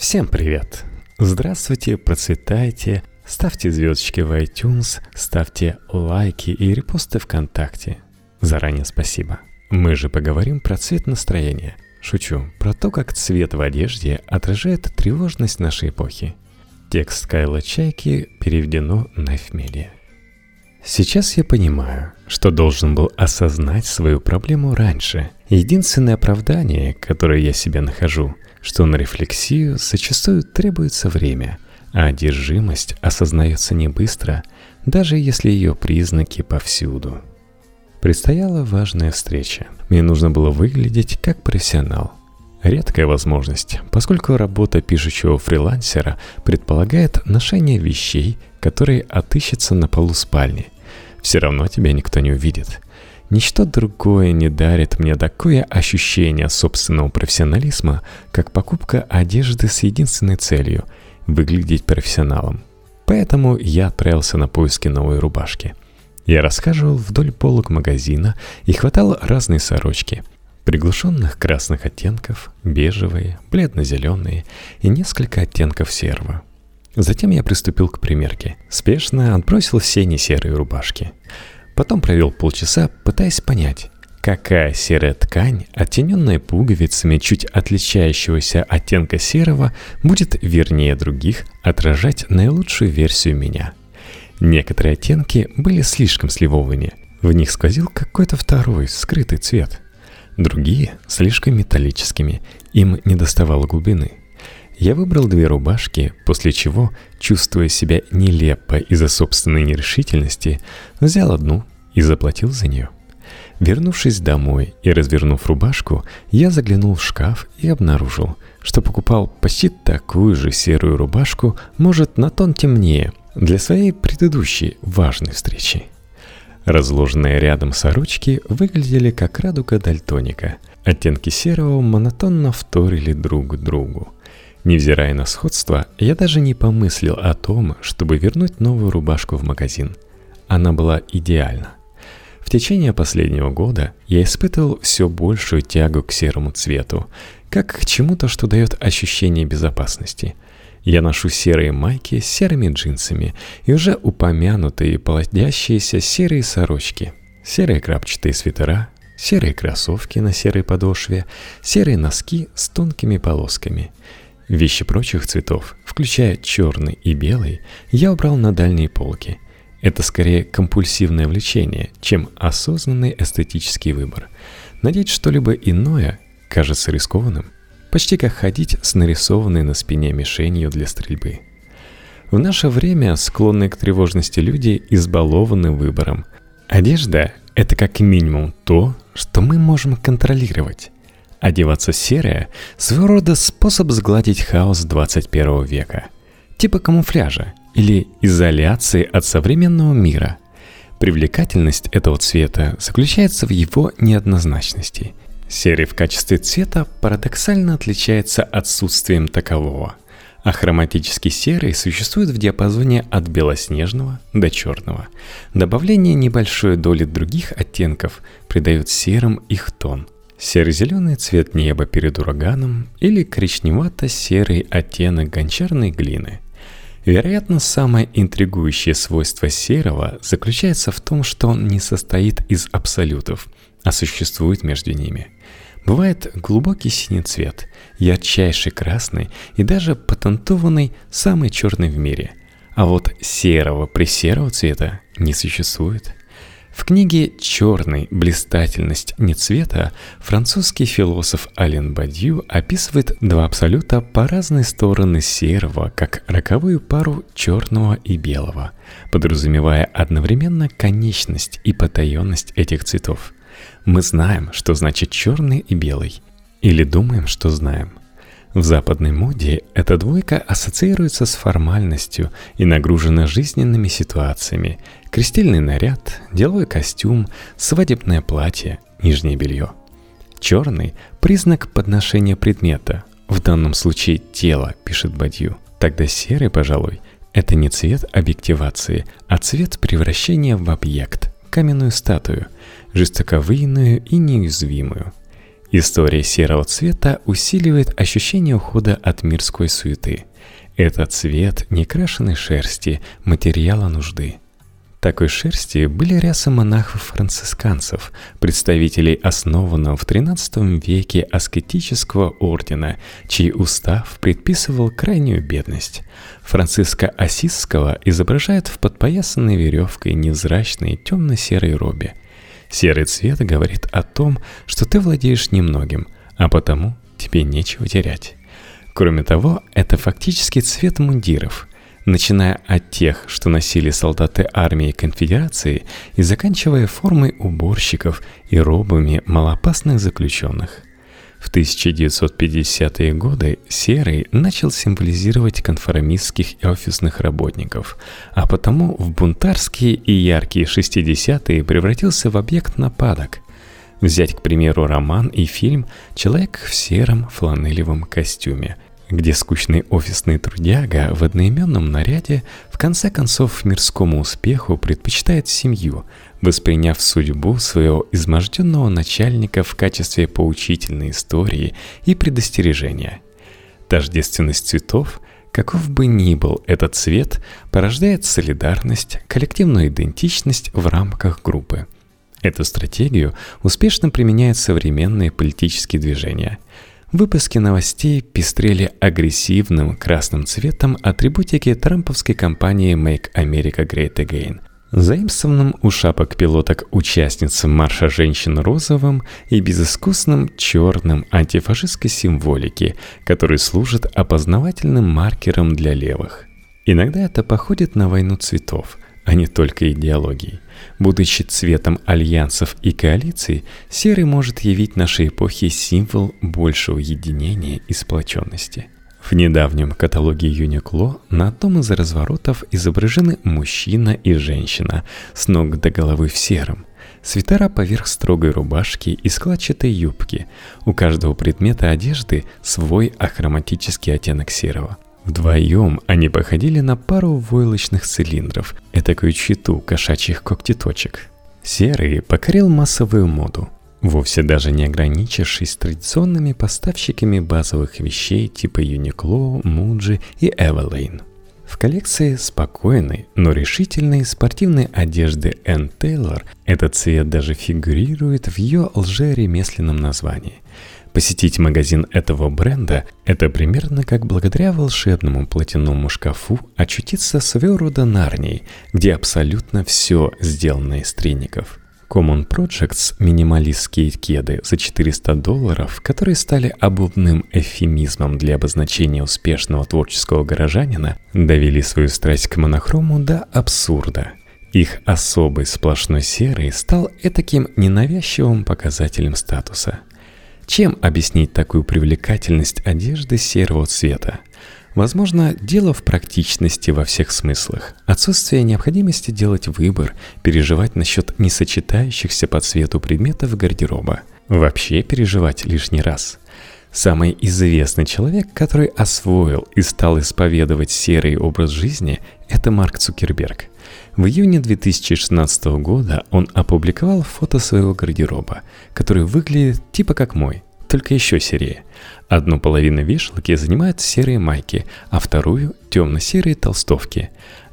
Всем привет! Здравствуйте, процветайте, ставьте звездочки в iTunes, ставьте лайки и репосты ВКонтакте. Заранее спасибо. Мы же поговорим про цвет настроения. Шучу, про то, как цвет в одежде отражает тревожность нашей эпохи. Текст Кайла Чайки переведено на Эфмелия. Сейчас я понимаю, что должен был осознать свою проблему раньше. Единственное оправдание, которое я себе нахожу – что на рефлексию зачастую требуется время, а одержимость осознается не быстро, даже если ее признаки повсюду. Предстояла важная встреча. Мне нужно было выглядеть как профессионал. Редкая возможность, поскольку работа пишущего фрилансера предполагает ношение вещей, которые отыщутся на полу спальни. Все равно тебя никто не увидит. Ничто другое не дарит мне такое ощущение собственного профессионализма, как покупка одежды с единственной целью – выглядеть профессионалом. Поэтому я отправился на поиски новой рубашки. Я расхаживал вдоль полок магазина и хватал разные сорочки. Приглушенных красных оттенков, бежевые, бледно-зеленые и несколько оттенков серого. Затем я приступил к примерке. Спешно отбросил все несерые рубашки. Потом провел полчаса, пытаясь понять, какая серая ткань, оттененная пуговицами чуть отличающегося оттенка серого, будет вернее других отражать наилучшую версию меня. Некоторые оттенки были слишком сливовыми, в них сквозил какой-то второй, скрытый цвет. Другие слишком металлическими, им не доставало глубины. Я выбрал две рубашки, после чего, чувствуя себя нелепо из-за собственной нерешительности, взял одну и заплатил за нее. Вернувшись домой и развернув рубашку, я заглянул в шкаф и обнаружил, что покупал почти такую же серую рубашку, может, на тон темнее, для своей предыдущей важной встречи. Разложенные рядом сорочки выглядели как радуга дальтоника. Оттенки серого монотонно вторили друг другу. Невзирая на сходство, я даже не помыслил о том, чтобы вернуть новую рубашку в магазин. Она была идеальна. В течение последнего года я испытывал все большую тягу к серому цвету, как к чему-то, что дает ощущение безопасности. Я ношу серые майки с серыми джинсами и уже упомянутые плодящиеся серые сорочки, серые крапчатые свитера, серые кроссовки на серой подошве, серые носки с тонкими полосками – Вещи прочих цветов, включая черный и белый, я убрал на дальние полки. Это скорее компульсивное влечение, чем осознанный эстетический выбор. Надеть что-либо иное кажется рискованным, почти как ходить с нарисованной на спине мишенью для стрельбы. В наше время склонные к тревожности люди избалованы выбором. Одежда – это как минимум то, что мы можем контролировать. Одеваться серое – своего рода способ сгладить хаос 21 века. Типа камуфляжа или изоляции от современного мира. Привлекательность этого цвета заключается в его неоднозначности. Серый в качестве цвета парадоксально отличается отсутствием такового, а хроматический серый существует в диапазоне от белоснежного до черного. Добавление небольшой доли других оттенков придает серым их тон – серо-зеленый цвет неба перед ураганом или коричневато-серый оттенок гончарной глины. Вероятно, самое интригующее свойство серого заключается в том, что он не состоит из абсолютов, а существует между ними. Бывает глубокий синий цвет, ярчайший красный и даже патентованный самый черный в мире. А вот серого при серого цвета не существует – в книге «Черный. Блистательность не цвета» французский философ Ален Бадью описывает два абсолюта по разные стороны серого, как роковую пару черного и белого, подразумевая одновременно конечность и потаенность этих цветов. Мы знаем, что значит черный и белый, или думаем, что знаем. В западной моде эта двойка ассоциируется с формальностью и нагружена жизненными ситуациями. Крестильный наряд, деловой костюм, свадебное платье, нижнее белье. Черный – признак подношения предмета, в данном случае тела, пишет Бадью. Тогда серый, пожалуй, это не цвет объективации, а цвет превращения в объект, каменную статую, жестоковыйную и неуязвимую – История серого цвета усиливает ощущение ухода от мирской суеты. Это цвет некрашенной шерсти, материала нужды. Такой шерсти были рясы монахов-францисканцев, представителей основанного в XIII веке аскетического ордена, чей устав предписывал крайнюю бедность. Франциска Осисского изображает в подпоясанной веревкой невзрачной темно-серой робе. Серый цвет говорит о том, что ты владеешь немногим, а потому тебе нечего терять. Кроме того, это фактически цвет мундиров – начиная от тех, что носили солдаты армии конфедерации, и заканчивая формой уборщиков и робами малопасных заключенных. В 1950-е годы серый начал символизировать конформистских и офисных работников, а потому в бунтарские и яркие 60-е превратился в объект нападок. Взять, к примеру, роман и фильм «Человек в сером фланелевом костюме», где скучный офисный трудяга в одноименном наряде в конце концов мирскому успеху предпочитает семью, восприняв судьбу своего изможденного начальника в качестве поучительной истории и предостережения. Тождественность цветов, каков бы ни был этот цвет, порождает солидарность, коллективную идентичность в рамках группы. Эту стратегию успешно применяют современные политические движения – Выпуски новостей пестрели агрессивным красным цветом атрибутики трамповской кампании «Make America Great Again», заимствованным у шапок пилоток участницам марша женщин розовым и безыскусным черным антифашистской символики, который служит опознавательным маркером для левых. Иногда это походит на войну цветов, а не только идеологии. Будучи цветом альянсов и коалиций, серый может явить нашей эпохе символ большего единения и сплоченности. В недавнем каталоге Юникло на одном из разворотов изображены мужчина и женщина с ног до головы в сером. Свитера поверх строгой рубашки и складчатой юбки. У каждого предмета одежды свой ахроматический оттенок серого – Вдвоем они походили на пару войлочных цилиндров, этакую читу кошачьих когтеточек. Серый покорил массовую моду, вовсе даже не ограничившись традиционными поставщиками базовых вещей типа Uniqlo, Muji и Everlane. В коллекции спокойной, но решительной спортивной одежды Энн Тейлор этот цвет даже фигурирует в ее лжеремесленном названии – Посетить магазин этого бренда – это примерно как благодаря волшебному платяному шкафу очутиться своего рода Нарнией, где абсолютно все сделано из треников. Common Projects минималистские кеды за 400 долларов, которые стали обувным эвфемизмом для обозначения успешного творческого горожанина, довели свою страсть к монохрому до абсурда. Их особый сплошной серый стал этаким ненавязчивым показателем статуса – чем объяснить такую привлекательность одежды серого цвета? Возможно, дело в практичности во всех смыслах, отсутствие необходимости делать выбор, переживать насчет несочетающихся по цвету предметов гардероба, вообще переживать лишний раз. Самый известный человек, который освоил и стал исповедовать серый образ жизни, это Марк Цукерберг. В июне 2016 года он опубликовал фото своего гардероба, который выглядит типа как мой, только еще серее. Одну половину вешалки занимают серые майки, а вторую – темно-серые толстовки.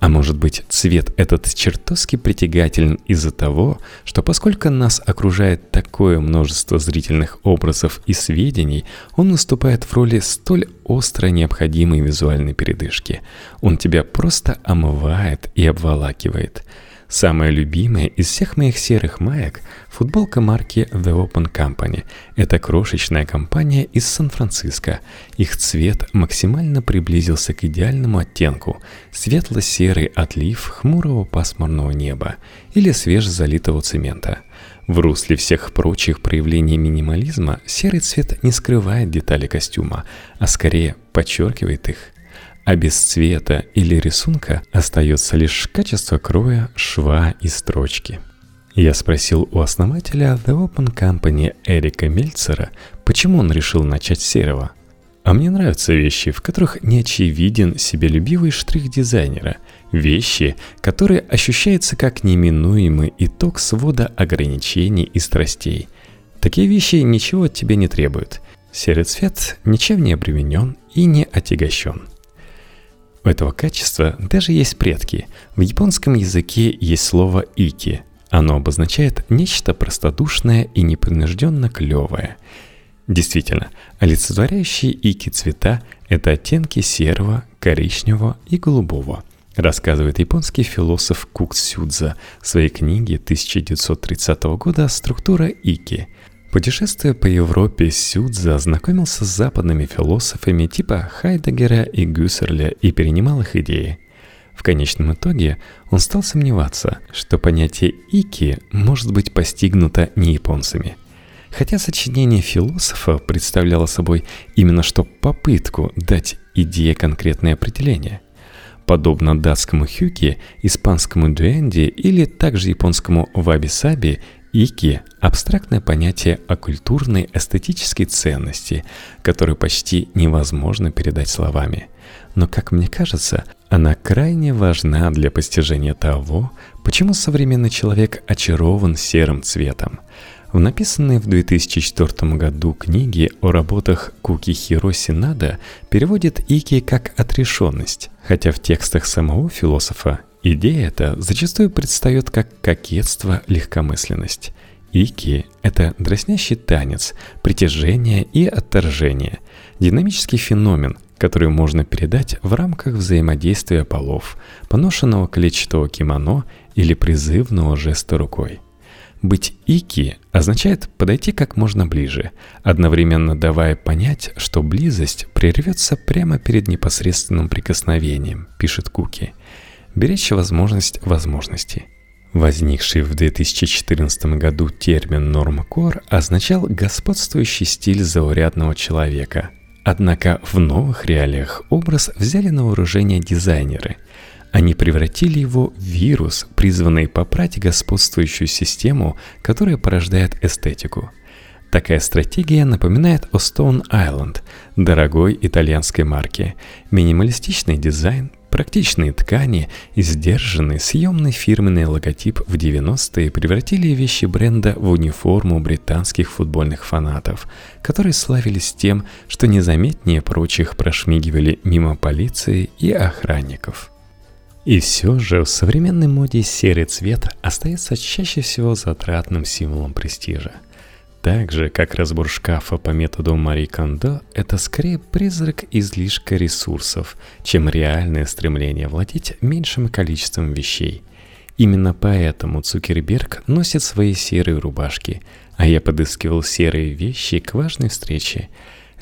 А может быть, цвет этот чертовски притягателен из-за того, что поскольку нас окружает такое множество зрительных образов и сведений, он выступает в роли столь остро необходимой визуальной передышки. Он тебя просто омывает и обволакивает – Самая любимая из всех моих серых маек – футболка марки The Open Company. Это крошечная компания из Сан-Франциско. Их цвет максимально приблизился к идеальному оттенку – светло-серый отлив хмурого пасмурного неба или свежезалитого цемента. В русле всех прочих проявлений минимализма серый цвет не скрывает детали костюма, а скорее подчеркивает их – а без цвета или рисунка остается лишь качество кроя, шва и строчки. Я спросил у основателя The Open Company Эрика Мельцера, почему он решил начать с серого. А мне нравятся вещи, в которых не очевиден себелюбивый штрих дизайнера. Вещи, которые ощущаются как неминуемый итог свода ограничений и страстей. Такие вещи ничего от тебя не требуют. Серый цвет ничем не обременен и не отягощен. У этого качества даже есть предки. В японском языке есть слово «ики». Оно обозначает нечто простодушное и непринужденно клевое. Действительно, олицетворяющие ики цвета – это оттенки серого, коричневого и голубого – рассказывает японский философ Кук Сюдза в своей книге 1930 года «Структура Ики». Путешествуя по Европе, Сюдза ознакомился с западными философами типа Хайдегера и Гюссерля и перенимал их идеи. В конечном итоге он стал сомневаться, что понятие «ики» может быть постигнуто не японцами. Хотя сочинение философа представляло собой именно что попытку дать идее конкретное определение – Подобно датскому хюки, испанскому дуэнди или также японскому ваби-саби, ики – абстрактное понятие о культурной эстетической ценности, которую почти невозможно передать словами. Но, как мне кажется, она крайне важна для постижения того, почему современный человек очарован серым цветом – в написанной в 2004 году книге о работах Куки Хиро Синада переводит Ики как «отрешенность», хотя в текстах самого философа идея эта зачастую предстает как кокетство, легкомысленность. Ики – это дразнящий танец, притяжение и отторжение, динамический феномен, который можно передать в рамках взаимодействия полов, поношенного клетчатого кимоно или призывного жеста рукой. Быть ики означает подойти как можно ближе, одновременно давая понять, что близость прервется прямо перед непосредственным прикосновением, пишет Куки. Беречь возможность возможности. Возникший в 2014 году термин «нормкор» означал господствующий стиль заурядного человека. Однако в новых реалиях образ взяли на вооружение дизайнеры – они превратили его в вирус, призванный попрать господствующую систему, которая порождает эстетику. Такая стратегия напоминает о Stone Island, дорогой итальянской марке. Минималистичный дизайн, практичные ткани и сдержанный съемный фирменный логотип в 90-е превратили вещи бренда в униформу британских футбольных фанатов, которые славились тем, что незаметнее прочих прошмигивали мимо полиции и охранников. И все же в современной моде серый цвет остается чаще всего затратным символом престижа. Так же, как разбор шкафа по методу Мари Кондо – это скорее призрак излишка ресурсов, чем реальное стремление владеть меньшим количеством вещей. Именно поэтому Цукерберг носит свои серые рубашки, а я подыскивал серые вещи к важной встрече.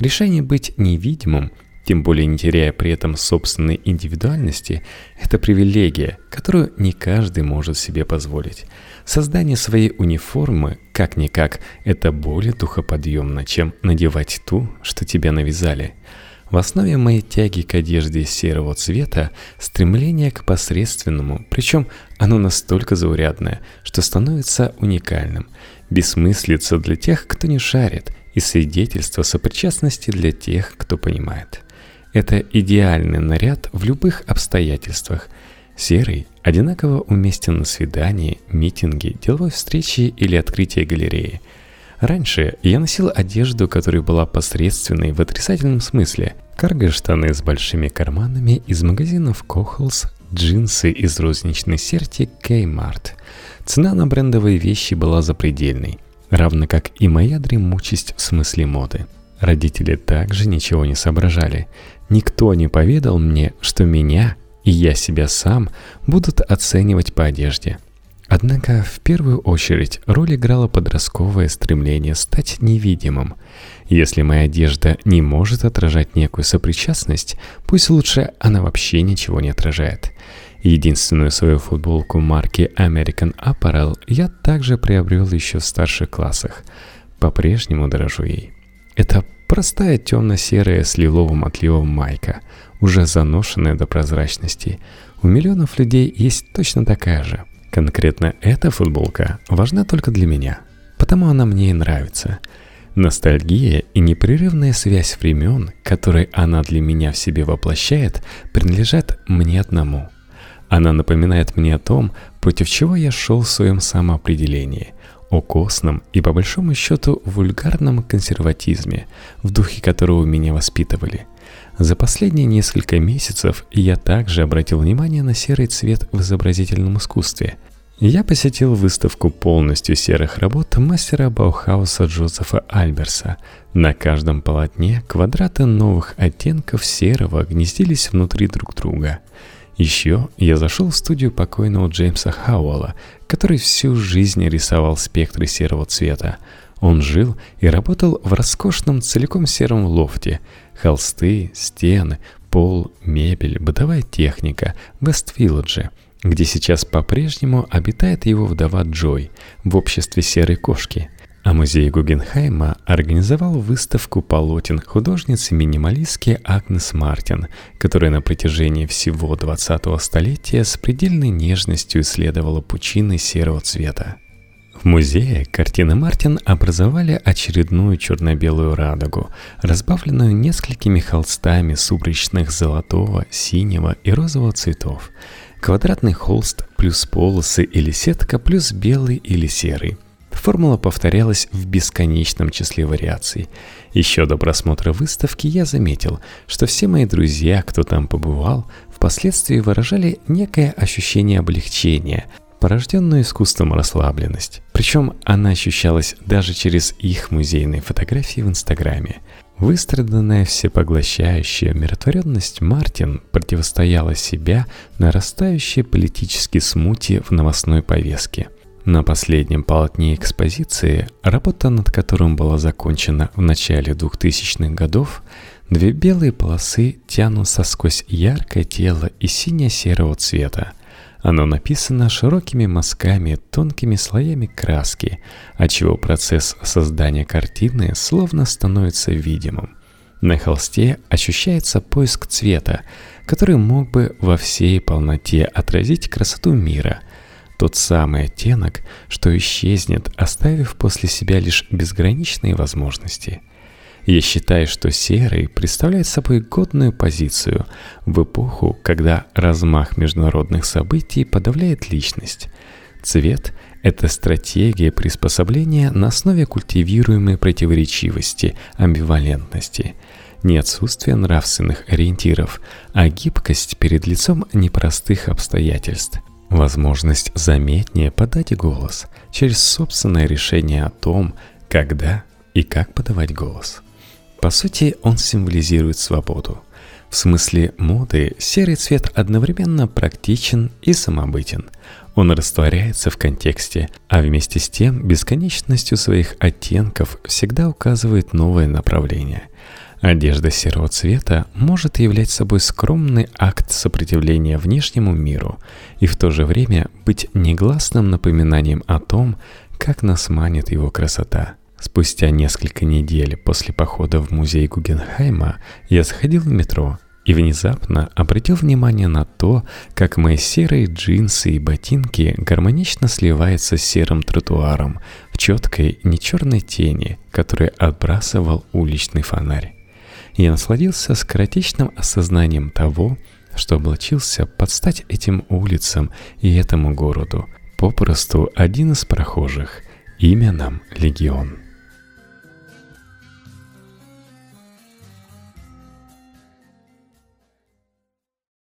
Решение быть невидимым – тем более не теряя при этом собственной индивидуальности, это привилегия, которую не каждый может себе позволить. Создание своей униформы, как-никак, это более духоподъемно, чем надевать ту, что тебя навязали. В основе моей тяги к одежде серого цвета стремление к посредственному, причем оно настолько заурядное, что становится уникальным, бессмыслица для тех, кто не шарит, и свидетельство сопричастности для тех, кто понимает. Это идеальный наряд в любых обстоятельствах. Серый одинаково уместен на свидании, митинге, деловой встрече или открытии галереи. Раньше я носил одежду, которая была посредственной в отрицательном смысле. Карго-штаны с большими карманами из магазинов Кохлс, джинсы из розничной серти Kmart. Цена на брендовые вещи была запредельной, равно как и моя дремучесть в смысле моды. Родители также ничего не соображали. Никто не поведал мне, что меня и я себя сам будут оценивать по одежде. Однако в первую очередь роль играло подростковое стремление стать невидимым. Если моя одежда не может отражать некую сопричастность, пусть лучше она вообще ничего не отражает. Единственную свою футболку марки American Apparel я также приобрел еще в старших классах. По-прежнему дорожу ей. Это простая темно-серая с лиловым отливом майка, уже заношенная до прозрачности. У миллионов людей есть точно такая же. Конкретно эта футболка важна только для меня, потому она мне и нравится. Ностальгия и непрерывная связь времен, которые она для меня в себе воплощает, принадлежат мне одному. Она напоминает мне о том, против чего я шел в своем самоопределении – о костном и, по большому счету, вульгарном консерватизме, в духе которого меня воспитывали. За последние несколько месяцев я также обратил внимание на серый цвет в изобразительном искусстве. Я посетил выставку полностью серых работ мастера Баухауса Джозефа Альберса. На каждом полотне квадраты новых оттенков серого гнездились внутри друг друга – еще я зашел в студию покойного Джеймса Хауэлла, который всю жизнь рисовал спектры серого цвета. Он жил и работал в роскошном целиком сером лофте. Холсты, стены, пол, мебель, бытовая техника в Вест-Вилледже, где сейчас по-прежнему обитает его вдова Джой в обществе серой кошки – а музей Гугенхайма организовал выставку полотен художницы-минималистки Агнес Мартин, которая на протяжении всего 20-го столетия с предельной нежностью исследовала пучины серого цвета. В музее картины Мартин образовали очередную черно-белую радугу, разбавленную несколькими холстами сумрачных золотого, синего и розового цветов. Квадратный холст плюс полосы или сетка плюс белый или серый – Формула повторялась в бесконечном числе вариаций. Еще до просмотра выставки я заметил, что все мои друзья, кто там побывал, впоследствии выражали некое ощущение облегчения, порожденную искусством расслабленность. Причем она ощущалась даже через их музейные фотографии в Инстаграме. Выстраданная всепоглощающая умиротворенность Мартин противостояла себя нарастающей политической смуте в новостной повестке – на последнем полотне экспозиции, работа над которым была закончена в начале 2000-х годов, две белые полосы тянутся сквозь яркое тело и сине-серого цвета. Оно написано широкими мазками, тонкими слоями краски, отчего процесс создания картины словно становится видимым. На холсте ощущается поиск цвета, который мог бы во всей полноте отразить красоту мира – тот самый оттенок, что исчезнет, оставив после себя лишь безграничные возможности. Я считаю, что серый представляет собой годную позицию в эпоху, когда размах международных событий подавляет личность. Цвет – это стратегия приспособления на основе культивируемой противоречивости, амбивалентности – не отсутствие нравственных ориентиров, а гибкость перед лицом непростых обстоятельств. Возможность заметнее подать голос через собственное решение о том, когда и как подавать голос. По сути, он символизирует свободу. В смысле моды серый цвет одновременно практичен и самобытен. Он растворяется в контексте, а вместе с тем бесконечностью своих оттенков всегда указывает новое направление – Одежда серого цвета может являть собой скромный акт сопротивления внешнему миру и в то же время быть негласным напоминанием о том, как нас манит его красота. Спустя несколько недель после похода в музей Гугенхайма я сходил в метро и внезапно обратил внимание на то, как мои серые джинсы и ботинки гармонично сливаются с серым тротуаром в четкой, не черной тени, которую отбрасывал уличный фонарь. Я насладился скоротечным осознанием того, что облачился под стать этим улицам и этому городу. Попросту один из прохожих. Имя нам Легион.